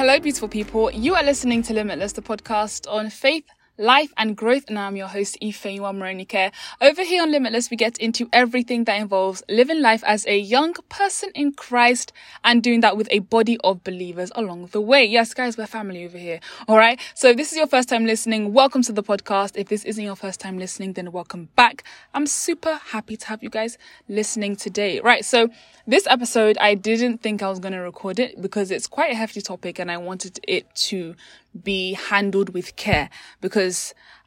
Hello, beautiful people. You are listening to Limitless, the podcast on faith, life and growth. And I'm your host, Ifeanyiwa Moronike. Over here on Limitless, we get into everything that involves living life as a young person in Christ and doing that with a body of believers along the way. Yes, guys, we're family over here. All right. So if this is your first time listening, welcome to the podcast. If this isn't your first time listening, then welcome back. I'm super happy to have you guys listening today. Right. So this episode, I didn't think I was going to record it because it's quite a hefty topic and I wanted it to be handled with care because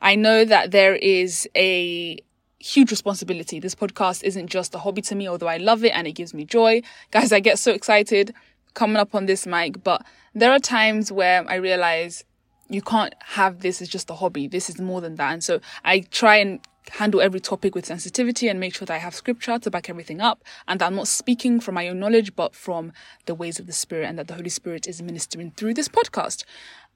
I know that there is a huge responsibility. This podcast isn't just a hobby to me, although I love it and it gives me joy. Guys, I get so excited coming up on this mic, but there are times where I realize you can't have this as just a hobby. This is more than that. And so I try and handle every topic with sensitivity and make sure that I have scripture to back everything up and that I'm not speaking from my own knowledge, but from the ways of the Spirit and that the Holy Spirit is ministering through this podcast.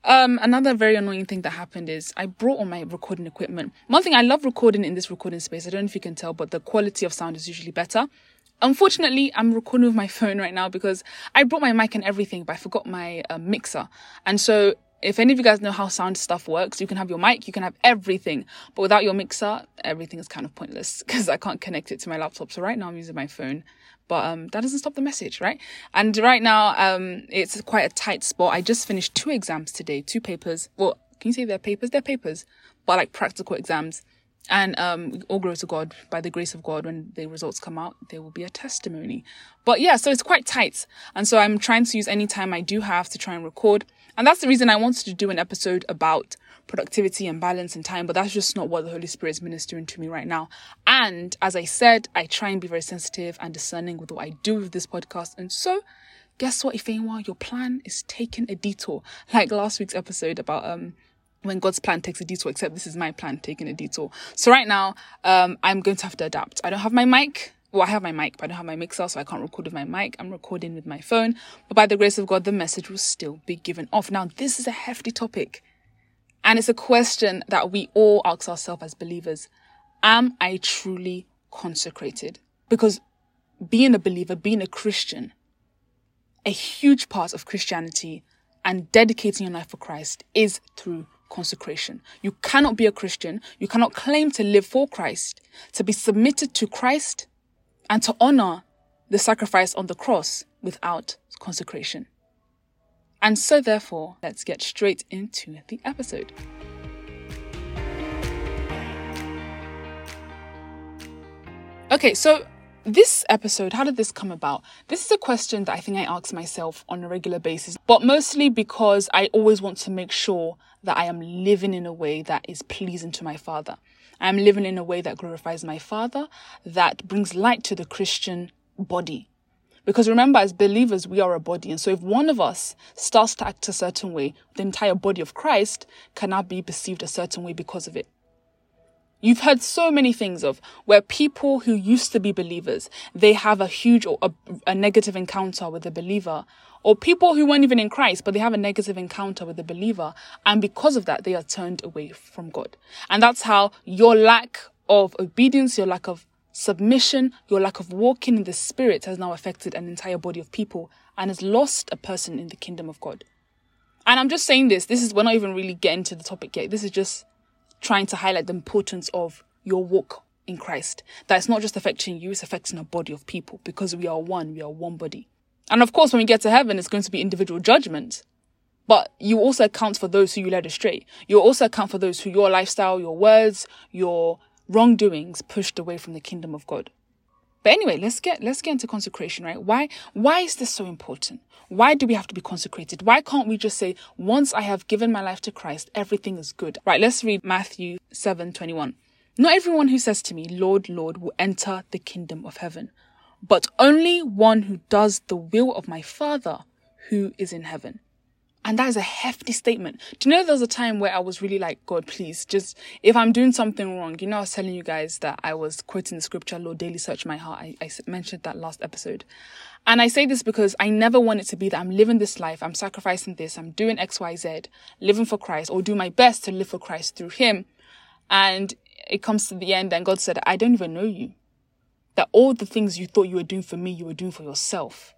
Um, another very annoying thing that happened is I brought all my recording equipment. One thing I love recording in this recording space, I don't know if you can tell, but the quality of sound is usually better. Unfortunately, I'm recording with my phone right now because I brought my mic and everything, but I forgot my uh, mixer. And so if any of you guys know how sound stuff works, you can have your mic, you can have everything, but without your mixer, everything is kind of pointless because I can't connect it to my laptop. So right now I'm using my phone, but um, that doesn't stop the message, right? And right now, um, it's quite a tight spot. I just finished two exams today, two papers. Well, can you say they're papers? They're papers, but like practical exams. And um, all glory to God, by the grace of God, when the results come out, there will be a testimony. But yeah, so it's quite tight. And so I'm trying to use any time I do have to try and record. And that's the reason I wanted to do an episode about productivity and balance and time, but that's just not what the Holy Spirit is ministering to me right now. And as I said, I try and be very sensitive and discerning with what I do with this podcast. And so, guess what, Ifeanyiwa, your plan is taking a detour. Like last week's episode about um when God's plan takes a detour, except this is my plan taking a detour. So right now, um, I'm going to have to adapt. I don't have my mic well, I have my mic, but I don't have my mixer, so I can't record with my mic. I'm recording with my phone. But by the grace of God, the message will still be given off. Now, this is a hefty topic. And it's a question that we all ask ourselves as believers. Am I truly consecrated? Because being a believer, being a Christian, a huge part of Christianity and dedicating your life for Christ is through consecration. You cannot be a Christian. You cannot claim to live for Christ, to be submitted to Christ and to honor the sacrifice on the cross without consecration. And so, therefore, let's get straight into the episode. Okay, so this episode, how did this come about? This is a question that I think I ask myself on a regular basis, but mostly because I always want to make sure that I am living in a way that is pleasing to my Father. I am living in a way that glorifies my Father, that brings light to the Christian body. Because remember, as believers, we are a body. And so if one of us starts to act a certain way, the entire body of Christ cannot be perceived a certain way because of it. You've heard so many things of where people who used to be believers, they have a huge or a, a, negative encounter with a believer, or people who weren't even in Christ, but they have a negative encounter with a believer, and because of that, they are turned away from God. And that's how your lack of obedience, your lack of submission, your lack of walking in the spirit has now affected an entire body of people and has lost a person in the kingdom of God. And I'm just saying this, this is, we're not even really getting to the topic yet. This is just trying to highlight the importance of your walk in Christ. That it's not just affecting you, it's affecting a body of people because we are one, we are one body. And of course, when we get to heaven, it's going to be individual judgment. But you also account for those who you led astray. You also account for those who your lifestyle, your words, your wrongdoings pushed away from the kingdom of God. But anyway, let's get let's get into consecration, right? Why why is this so important? Why do we have to be consecrated? Why can't we just say, once I have given my life to Christ, everything is good? Right, let's read Matthew 7 21. Not everyone who says to me, Lord, Lord, will enter the kingdom of heaven, but only one who does the will of my Father who is in heaven. And that is a hefty statement. Do you know there was a time where I was really like, God, please, just if I'm doing something wrong, you know, I was telling you guys that I was quoting the scripture, Lord, daily search my heart. I, I mentioned that last episode. And I say this because I never want it to be that I'm living this life, I'm sacrificing this, I'm doing X, Y, Z, living for Christ, or do my best to live for Christ through Him. And it comes to the end, and God said, I don't even know you. That all the things you thought you were doing for me, you were doing for yourself.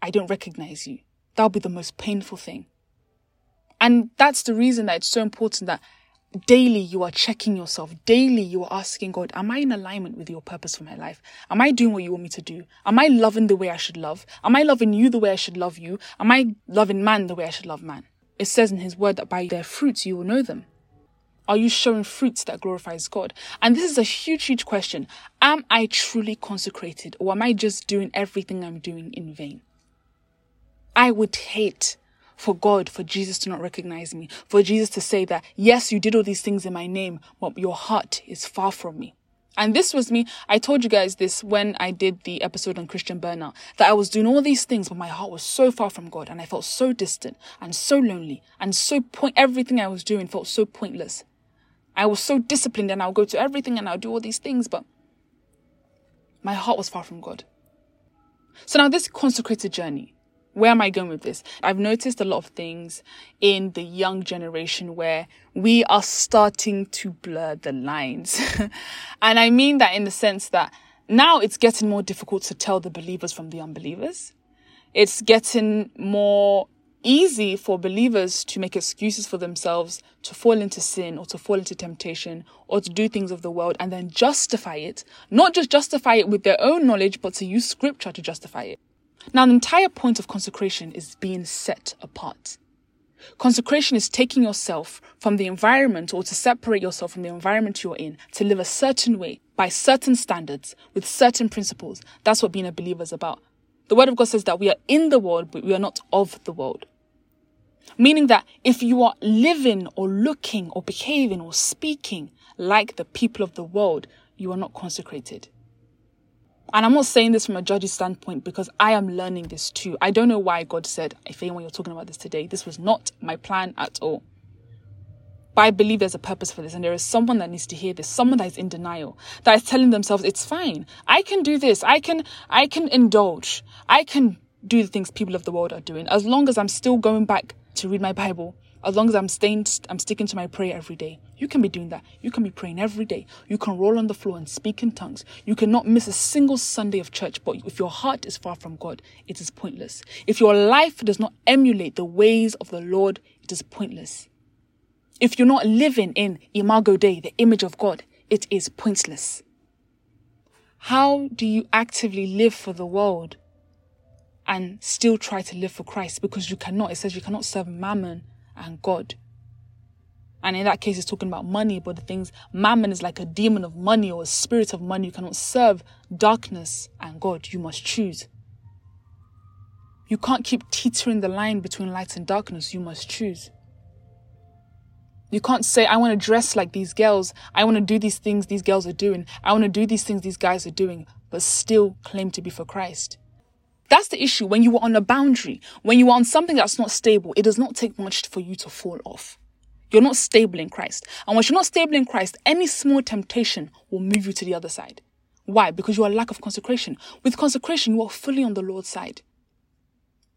I don't recognize you. that'll be the most painful thing. And that's the reason that it's so important that daily you are checking yourself. Daily you are asking God, Am I in alignment with your purpose for my life? Am I doing what you want me to do? Am I loving the way I should love? Am I loving you the way I should love you? Am I loving man the way I should love man? It says in his word that by their fruits you will know them. Are you showing fruits that glorifies God? And this is a huge, huge question. Am I truly consecrated or am I just doing everything I'm doing in vain? I would hate for God, for Jesus to not recognize me, for Jesus to say that, yes, you did all these things in my name, but your heart is far from me. And this was me. I told you guys this when I did the episode on Christian burnout that I was doing all these things, but my heart was so far from God and I felt so distant and so lonely and so point, everything I was doing felt so pointless. I was so disciplined and I'll go to everything and I'll do all these things, but my heart was far from God. So now this consecrated journey, where am I going with this? I've noticed a lot of things in the young generation where we are starting to blur the lines. and I mean that in the sense that now it's getting more difficult to tell the believers from the unbelievers. It's getting more easy for believers to make excuses for themselves to fall into sin or to fall into temptation or to do things of the world and then justify it. Not just justify it with their own knowledge, but to use scripture to justify it. Now, the entire point of consecration is being set apart. Consecration is taking yourself from the environment or to separate yourself from the environment you're in to live a certain way by certain standards with certain principles. That's what being a believer is about. The word of God says that we are in the world, but we are not of the world. Meaning that if you are living or looking or behaving or speaking like the people of the world, you are not consecrated. And I'm not saying this from a judge's standpoint because I am learning this too. I don't know why God said, if anyone you're talking about this today, this was not my plan at all. But I believe there's a purpose for this, and there is someone that needs to hear this, someone that is in denial, that is telling themselves, it's fine. I can do this. I can, I can indulge. I can do the things people of the world are doing as long as I'm still going back to read my Bible, as long as I'm staying, I'm sticking to my prayer every day. You can be doing that. You can be praying every day. You can roll on the floor and speak in tongues. You cannot miss a single Sunday of church. But if your heart is far from God, it is pointless. If your life does not emulate the ways of the Lord, it is pointless. If you're not living in Imago Dei, the image of God, it is pointless. How do you actively live for the world and still try to live for Christ? Because you cannot. It says you cannot serve mammon and God. And in that case, it's talking about money, but the things, mammon is like a demon of money or a spirit of money. You cannot serve darkness and God. You must choose. You can't keep teetering the line between light and darkness. You must choose. You can't say, I want to dress like these girls. I want to do these things these girls are doing. I want to do these things these guys are doing, but still claim to be for Christ. That's the issue. When you are on a boundary, when you are on something that's not stable, it does not take much for you to fall off. You're not stable in Christ. And once you're not stable in Christ, any small temptation will move you to the other side. Why? Because you are lack of consecration. With consecration, you are fully on the Lord's side.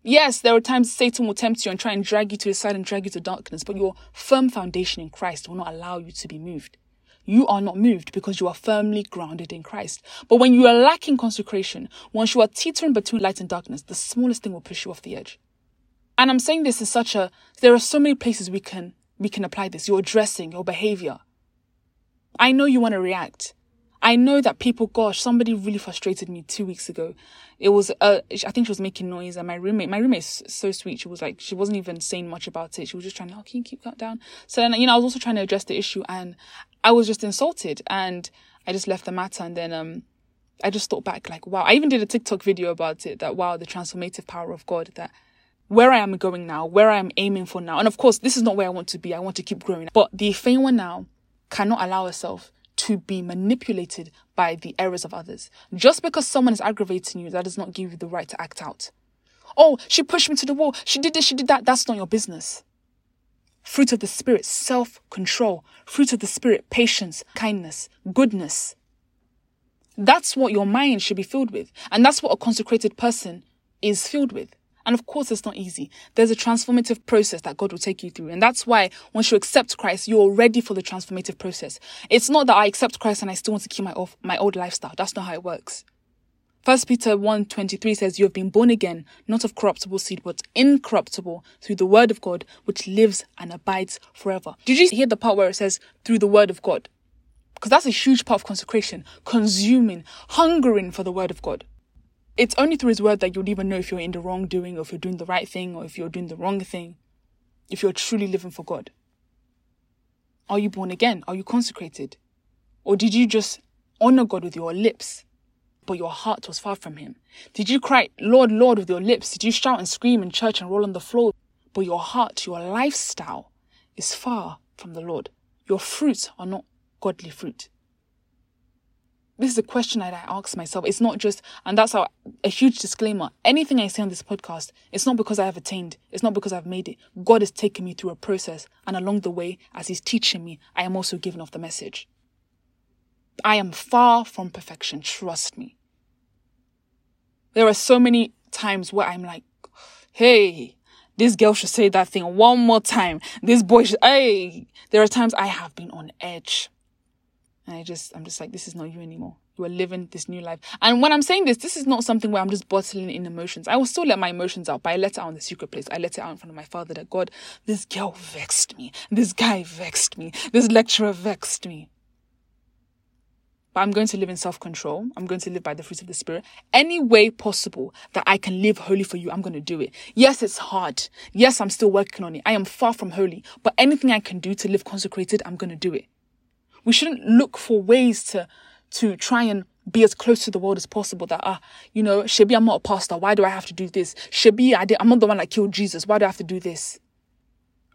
Yes, there are times Satan will tempt you and try and drag you to his side and drag you to darkness, but your firm foundation in Christ will not allow you to be moved you are not moved because you are firmly grounded in Christ. But when you are lacking consecration, once you are teetering between light and darkness, the smallest thing will push you off the edge. And I'm saying this in such a, there are so many places we can, we can apply this. Your dressing, your behavior. I know you want to react. I know that people, gosh, somebody really frustrated me two weeks ago. It was, uh, I think she was making noise and my roommate, my roommate's so sweet. She was like, she wasn't even saying much about it. She was just trying, to, oh, can you keep that down? So then, you know, I was also trying to address the issue and I was just insulted and I just left the matter and then, um, I just thought back like, wow, I even did a TikTok video about it that, wow, the transformative power of God that where I am going now, where I am aiming for now. And of course, this is not where I want to be. I want to keep growing. But the Ifeanyiwa now cannot allow herself to be manipulated by the errors of others. Just because someone is aggravating you, that does not give you the right to act out. Oh, she pushed me to the wall. She did this, she did that. That's not your business. Fruit of the Spirit, self control. Fruit of the Spirit, patience, kindness, goodness. That's what your mind should be filled with. And that's what a consecrated person is filled with. And of course, it's not easy. There's a transformative process that God will take you through. And that's why once you accept Christ, you're ready for the transformative process. It's not that I accept Christ and I still want to keep my, my old lifestyle. That's not how it works. First Peter 1:23 says you have been born again not of corruptible seed but incorruptible through the word of God which lives and abides forever. Did you hear the part where it says through the word of God? Because that's a huge part of consecration, consuming, hungering for the word of God. It's only through his word that you'll even know if you're in the wrongdoing or if you're doing the right thing or if you're doing the wrong thing. If you're truly living for God. Are you born again? Are you consecrated? Or did you just honor God with your lips but your heart was far from him? Did you cry, Lord, Lord, with your lips? Did you shout and scream in church and roll on the floor? But your heart, your lifestyle is far from the Lord. Your fruits are not godly fruit. This is a question that I ask myself. It's not just, and that's how, a huge disclaimer. Anything I say on this podcast, it's not because I have attained. It's not because I've made it. God has taken me through a process. And along the way, as He's teaching me, I am also giving off the message. I am far from perfection, trust me. There are so many times where I'm like, hey, this girl should say that thing one more time. This boy should, hey. There are times I have been on edge. And I just, I'm just like, this is not you anymore. You are living this new life. And when I'm saying this, this is not something where I'm just bottling in emotions. I will still let my emotions out, but I let it out in the secret place. I let it out in front of my father that God, this girl vexed me. This guy vexed me. This lecturer vexed me. But I'm going to live in self control. I'm going to live by the fruits of the Spirit. Any way possible that I can live holy for you, I'm going to do it. Yes, it's hard. Yes, I'm still working on it. I am far from holy. But anything I can do to live consecrated, I'm going to do it. We shouldn't look for ways to, to try and be as close to the world as possible that, ah, you know, Shebi, I'm not a pastor. Why do I have to do this? Shebi, I did, I'm not the one that killed Jesus. Why do I have to do this?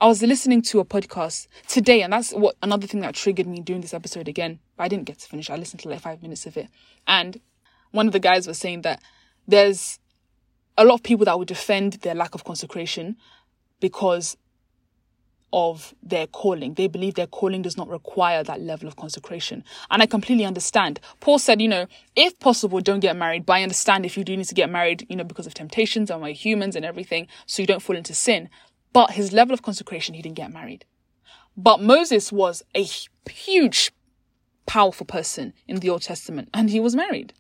I was listening to a podcast today, and that's what another thing that triggered me doing this episode again. I didn't get to finish. I listened to like five minutes of it. And one of the guys was saying that there's a lot of people that would defend their lack of consecration because of their calling. They believe their calling does not require that level of consecration. And I completely understand. Paul said, you know, if possible, don't get married, but I understand if you do need to get married, you know, because of temptations and we're humans and everything, so you don't fall into sin. But his level of consecration, he didn't get married. But Moses was a huge, powerful person in the Old Testament, and he was married.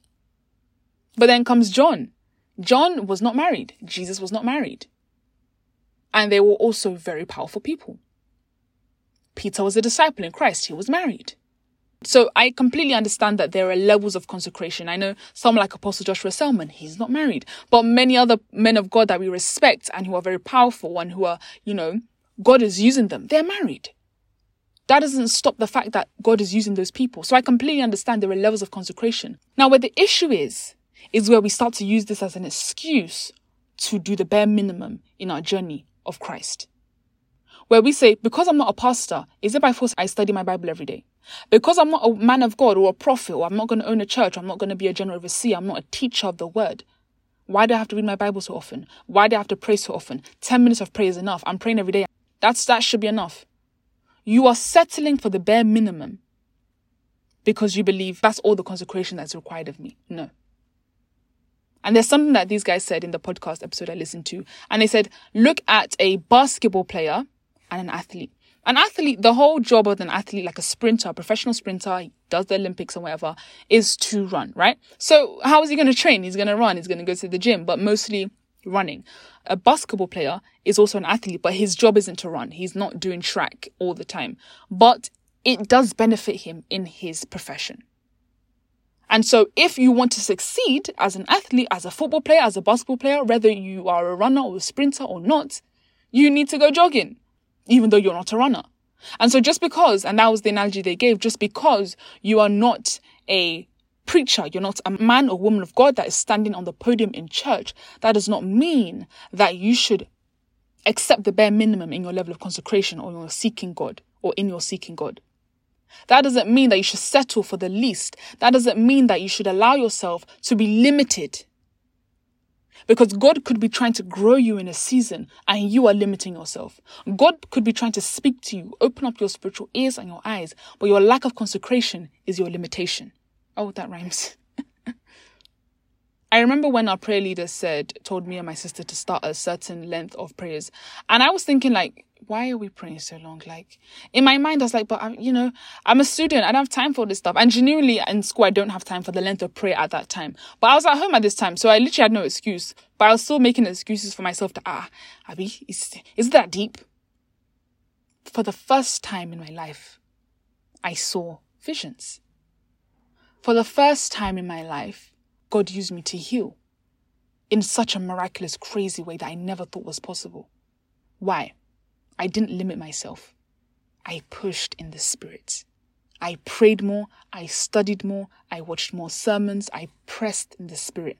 But then comes John. John was not married. Jesus was not married. And they were also very powerful people. Peter was a disciple in Christ. He was married. So I completely understand that there are levels of consecration. I know some like Apostle Joshua Selman, he's not married, but many other men of God that we respect and who are very powerful and who are, you know, God is using them, they're married. That doesn't stop the fact that God is using those people. So I completely understand there are levels of consecration. Now, where the issue is, is where we start to use this as an excuse to do the bare minimum in our journey of Christ. Where we say, because I'm not a pastor, is it by force I study my Bible every day? Because I'm not a man of God or a prophet, or I'm not going to own a church, I'm not going to be a general overseer, I'm not a teacher of the word. Why do I have to read my Bible so often? Why do I have to pray so often? 10 minutes of prayer is enough. I'm praying every day. That's, that should be enough. You are settling for the bare minimum because you believe that's all the consecration that's required of me. No. And there's something that these guys said in the podcast episode I listened to. And they said, look at a basketball player and an athlete. An athlete, the whole job of an athlete, like a sprinter, a professional sprinter, he does the Olympics or whatever, is to run, right? So how is he going to train? He's going to run. He's going to go to the gym, but mostly running. A basketball player is also an athlete, but his job isn't to run. He's not doing track all the time, but it does benefit him in his profession. And so if you want to succeed as an athlete, as a football player, as a basketball player, whether you are a runner or a sprinter or not, you need to go jogging even though you're not a runner. And so just because, and that was the analogy they gave, just because you are not a preacher, you're not a man or woman of God that is standing on the podium in church, that does not mean that you should accept the bare minimum in your level of consecration or your seeking God or in your seeking God. That doesn't mean that you should settle for the least. That doesn't mean that you should allow yourself to be limited because God could be trying to grow you in a season and you are limiting yourself. God could be trying to speak to you, open up your spiritual ears and your eyes, but your lack of consecration is your limitation. Oh, that rhymes. I remember when our prayer leader said, told me and my sister to start a certain length of prayers. And I was thinking, like, why are we praying so long? Like, in my mind, I was like, but I'm, you know, I'm a student. I don't have time for this stuff. And genuinely, in school, I don't have time for the length of prayer at that time. But I was at home at this time, so I literally had no excuse. But I was still making excuses for myself to, ah, Abby, is, is that deep? For the first time in my life, I saw visions. For the first time in my life, God used me to heal in such a miraculous, crazy way that I never thought was possible. Why? I didn't limit myself. I pushed in the spirit. I prayed more, I studied more, I watched more sermons, I pressed in the spirit.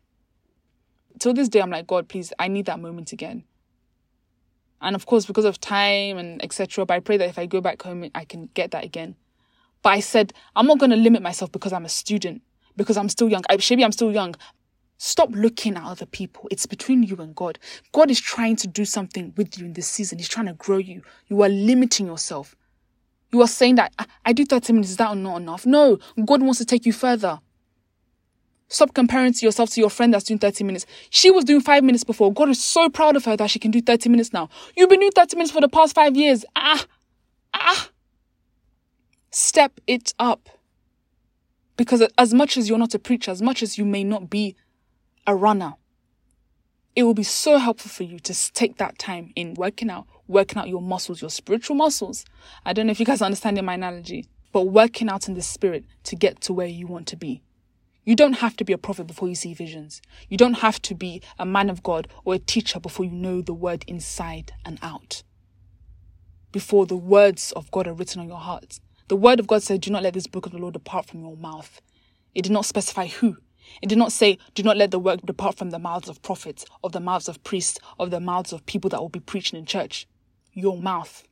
Till this day, I'm like, God, please, I need that moment again. And of course, because of time and etc., but I pray that if I go back home, I can get that again. But I said, I'm not going to limit myself because I'm a student because I'm still young. I, maybe I'm still young. Stop looking at other people. It's between you and God. God is trying to do something with you in this season. He's trying to grow you. You are limiting yourself. You are saying that I, I do 30 minutes, is that not enough? No, God wants to take you further. Stop comparing to yourself to your friend that's doing 30 minutes. She was doing five minutes before. God is so proud of her that she can do 30 minutes now. You've been doing 30 minutes for the past five years. Ah, ah. Step it up. Because as much as you're not a preacher, as much as you may not be a runner, it will be so helpful for you to take that time in working out, working out your muscles, your spiritual muscles. I don't know if you guys are understanding my analogy, but working out in the spirit to get to where you want to be. You don't have to be a prophet before you see visions. You don't have to be a man of God or a teacher before you know the word inside and out. Before the words of God are written on your heart. The word of God said, Do not let this book of the Lord depart from your mouth. It did not specify who. It did not say, Do not let the word depart from the mouths of prophets, of the mouths of priests, of the mouths of people that will be preaching in church. Your mouth.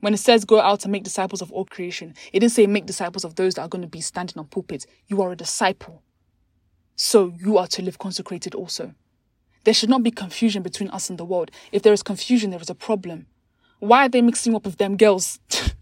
When it says go out and make disciples of all creation, it didn't say make disciples of those that are going to be standing on pulpits. You are a disciple. So you are to live consecrated also. There should not be confusion between us and the world. If there is confusion, there is a problem. Why are they mixing up with them girls?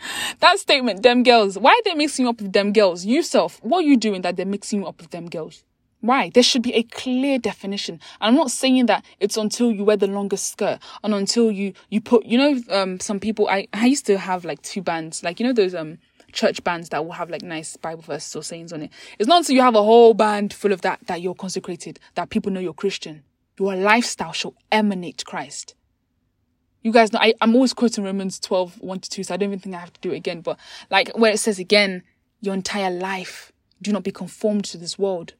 that statement, them girls. Why are they mixing you up with them girls? You self, what you doing that they're mixing you up with them girls? Why? There should be a clear definition. I'm not saying that it's until you wear the longest skirt and until you, you put, you know, um, some people, I, I used to have like two bands, like, you know, those, um, church bands that will have like nice Bible verses or sayings on it. It's not until you have a whole band full of that, that you're consecrated, that people know you're Christian. Your lifestyle shall emanate Christ. You guys know I, I'm always quoting Romans 12, 1 to 2, so I don't even think I have to do it again. But like where it says again, your entire life, do not be conformed to this world.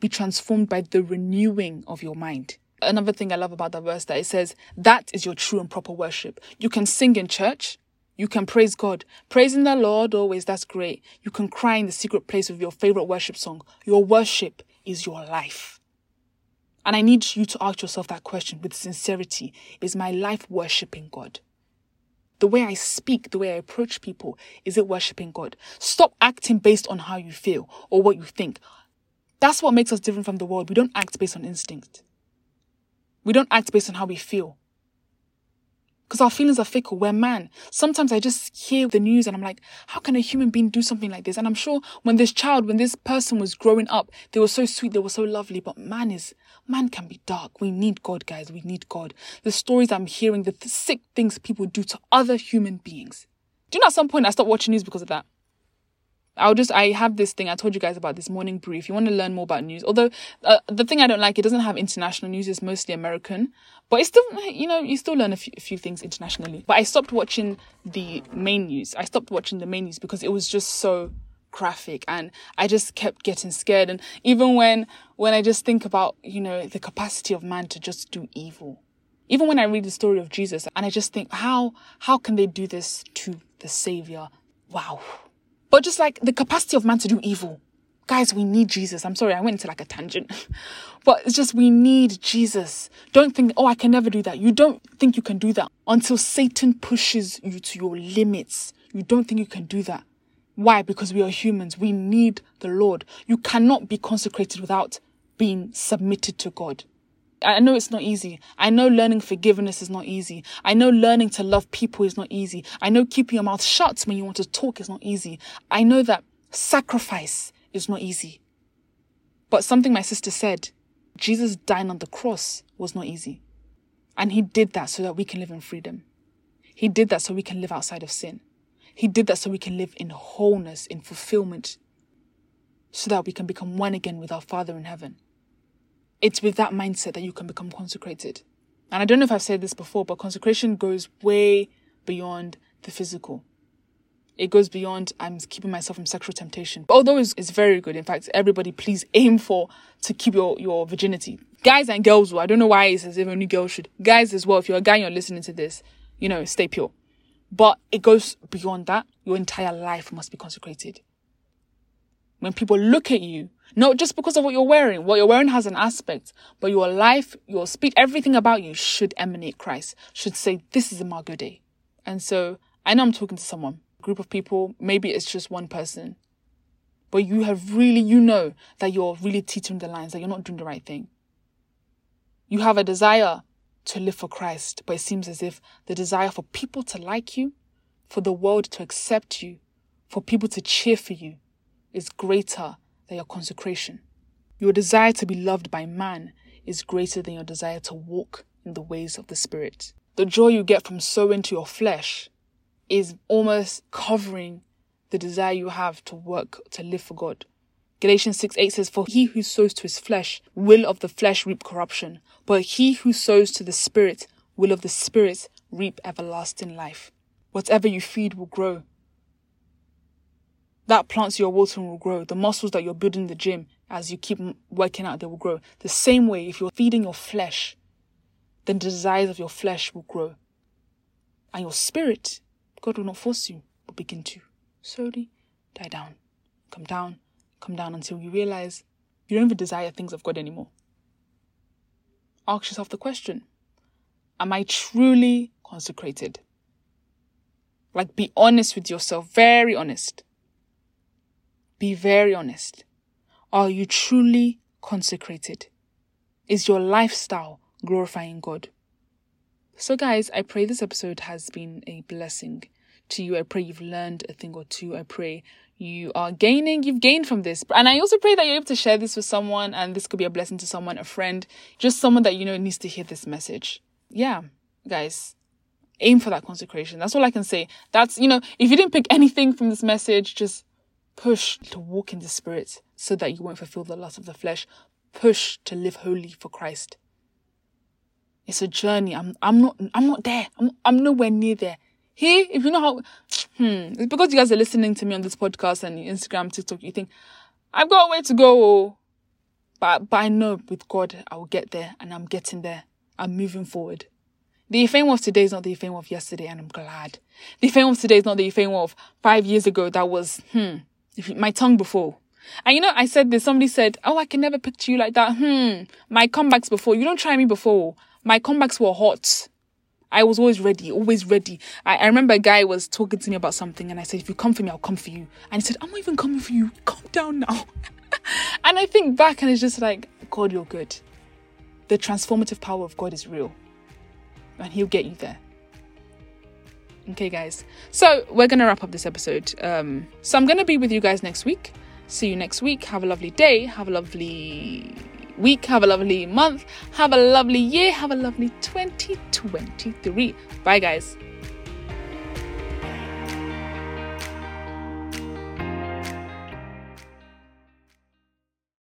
Be transformed by the renewing of your mind. Another thing I love about that verse that it says, that is your true and proper worship. You can sing in church. You can praise God. Praising the Lord always, that's great. You can cry in the secret place with your favorite worship song. Your worship is your life. And I need you to ask yourself that question with sincerity Is my life worshiping God? The way I speak, the way I approach people, is it worshiping God? Stop acting based on how you feel or what you think. That's what makes us different from the world. We don't act based on instinct. We don't act based on how we feel because our feelings are fickle. We're man. Sometimes I just hear the news and I'm like, how can a human being do something like this? And I'm sure when this child, when this person was growing up, they were so sweet, they were so lovely. But man is, man can be dark. We need God, guys. We need God. The stories I'm hearing, the th- sick things people do to other human beings. Do you know at some point I stopped watching news because of that? I'll just I have this thing I told you guys about this morning brief. You want to learn more about news, although uh, the thing I don't like it doesn't have international news; it's mostly American. But it's still you know you still learn a few, a few things internationally. But I stopped watching the main news. I stopped watching the main news because it was just so graphic and I just kept getting scared. And even when when I just think about you know the capacity of man to just do evil, even when I read the story of Jesus and I just think how how can they do this to the Savior? Wow but just like the capacity of man to do evil. Guys, we need Jesus. I'm sorry, I went into like a tangent. but it's just we need Jesus. Don't think, oh, I can never do that. You don't think you can do that until Satan pushes you to your limits. You don't think you can do that. Why? Because we are humans. We need the Lord. You cannot be consecrated without being submitted to God. I know it's not easy. I know learning forgiveness is not easy. I know learning to love people is not easy. I know keeping your mouth shut when you want to talk is not easy. I know that sacrifice is not easy. But something my sister said Jesus dying on the cross was not easy. And he did that so that we can live in freedom. He did that so we can live outside of sin. He did that so we can live in wholeness, in fulfillment, so that we can become one again with our Father in heaven. It's with that mindset that you can become consecrated. And I don't know if I've said this before, but consecration goes way beyond the physical. It goes beyond I'm keeping myself from sexual temptation. Although it's, it's very good. In fact, everybody please aim for to keep your, your virginity. Guys and girls, I don't know why it's as if only girls should. Guys as well, if you're a guy and you're listening to this, you know, stay pure. But it goes beyond that. Your entire life must be consecrated. When people look at you, not just because of what you're wearing, what you're wearing has an aspect, but your life, your speech, everything about you should emanate Christ, should say, this is Imago Dei. And so I know I'm talking to someone, group of people, maybe it's just one person, but you have really, you know that you're really teetering the lines, that you're not doing the right thing. You have a desire to live for Christ, but it seems as if the desire for people to like you, for the world to accept you, for people to cheer for you is greater than your consecration. Your desire to be loved by man is greater than your desire to walk in the ways of the Spirit. The joy you get from sowing to your flesh is almost covering the desire you have to work, to live for God. Galatians 6 8 says, For he who sows to his flesh will of the flesh reap corruption, but he who sows to the Spirit will of the Spirit reap everlasting life. Whatever you feed will grow. That plants you're watering will grow. The muscles that you're building in the gym, as you keep working out, they will grow. The same way, if you're feeding your flesh, then the desires of your flesh will grow. And your spirit, God will not force you, will begin to slowly die down. Come down, come down until you realize you don't even desire things of God anymore. Ask yourself the question Am I truly consecrated? Like, be honest with yourself, very honest. Be very honest. Are you truly consecrated? Is your lifestyle glorifying God? So, guys, I pray this episode has been a blessing to you. I pray you've learned a thing or two. I pray you are gaining, you've gained from this. And I also pray that you're able to share this with someone and this could be a blessing to someone, a friend, just someone that you know needs to hear this message. Yeah, guys, aim for that consecration. That's all I can say. That's, you know, if you didn't pick anything from this message, just push to walk in the spirit so that you won't fulfill the lust of the flesh. Push to live holy for Christ. It's a journey. I'm I'm not I'm not there. I'm I'm nowhere near there. Here, if you know how hmm, it's because you guys are listening to me on this podcast and Instagram, TikTok, you think, I've got a way to go. But but I know with God I will get there and I'm getting there. I'm moving forward. The fame of today is not the fame of yesterday, and I'm glad. The fame of today is not the fame of five years ago that was, hmm, my tongue before. And you know, I said this, somebody said, Oh, I can never picture you like that. Hmm, my comebacks before. You don't try me before. My comebacks were hot. I was always ready, always ready. I, I remember a guy was talking to me about something and I said, if you come for me, I'll come for you. And he said, I'm not even coming for you. Calm down now. and I think back and it's just like, God, you're good. The transformative power of God is real. And he'll get you there. Okay, guys. So we're gonna wrap up this episode. Um, so I'm gonna be with you guys next week. See you next week. Have a lovely day. Have a lovely week. Have a lovely month. Have a lovely year. Have a lovely 2023. Bye, guys.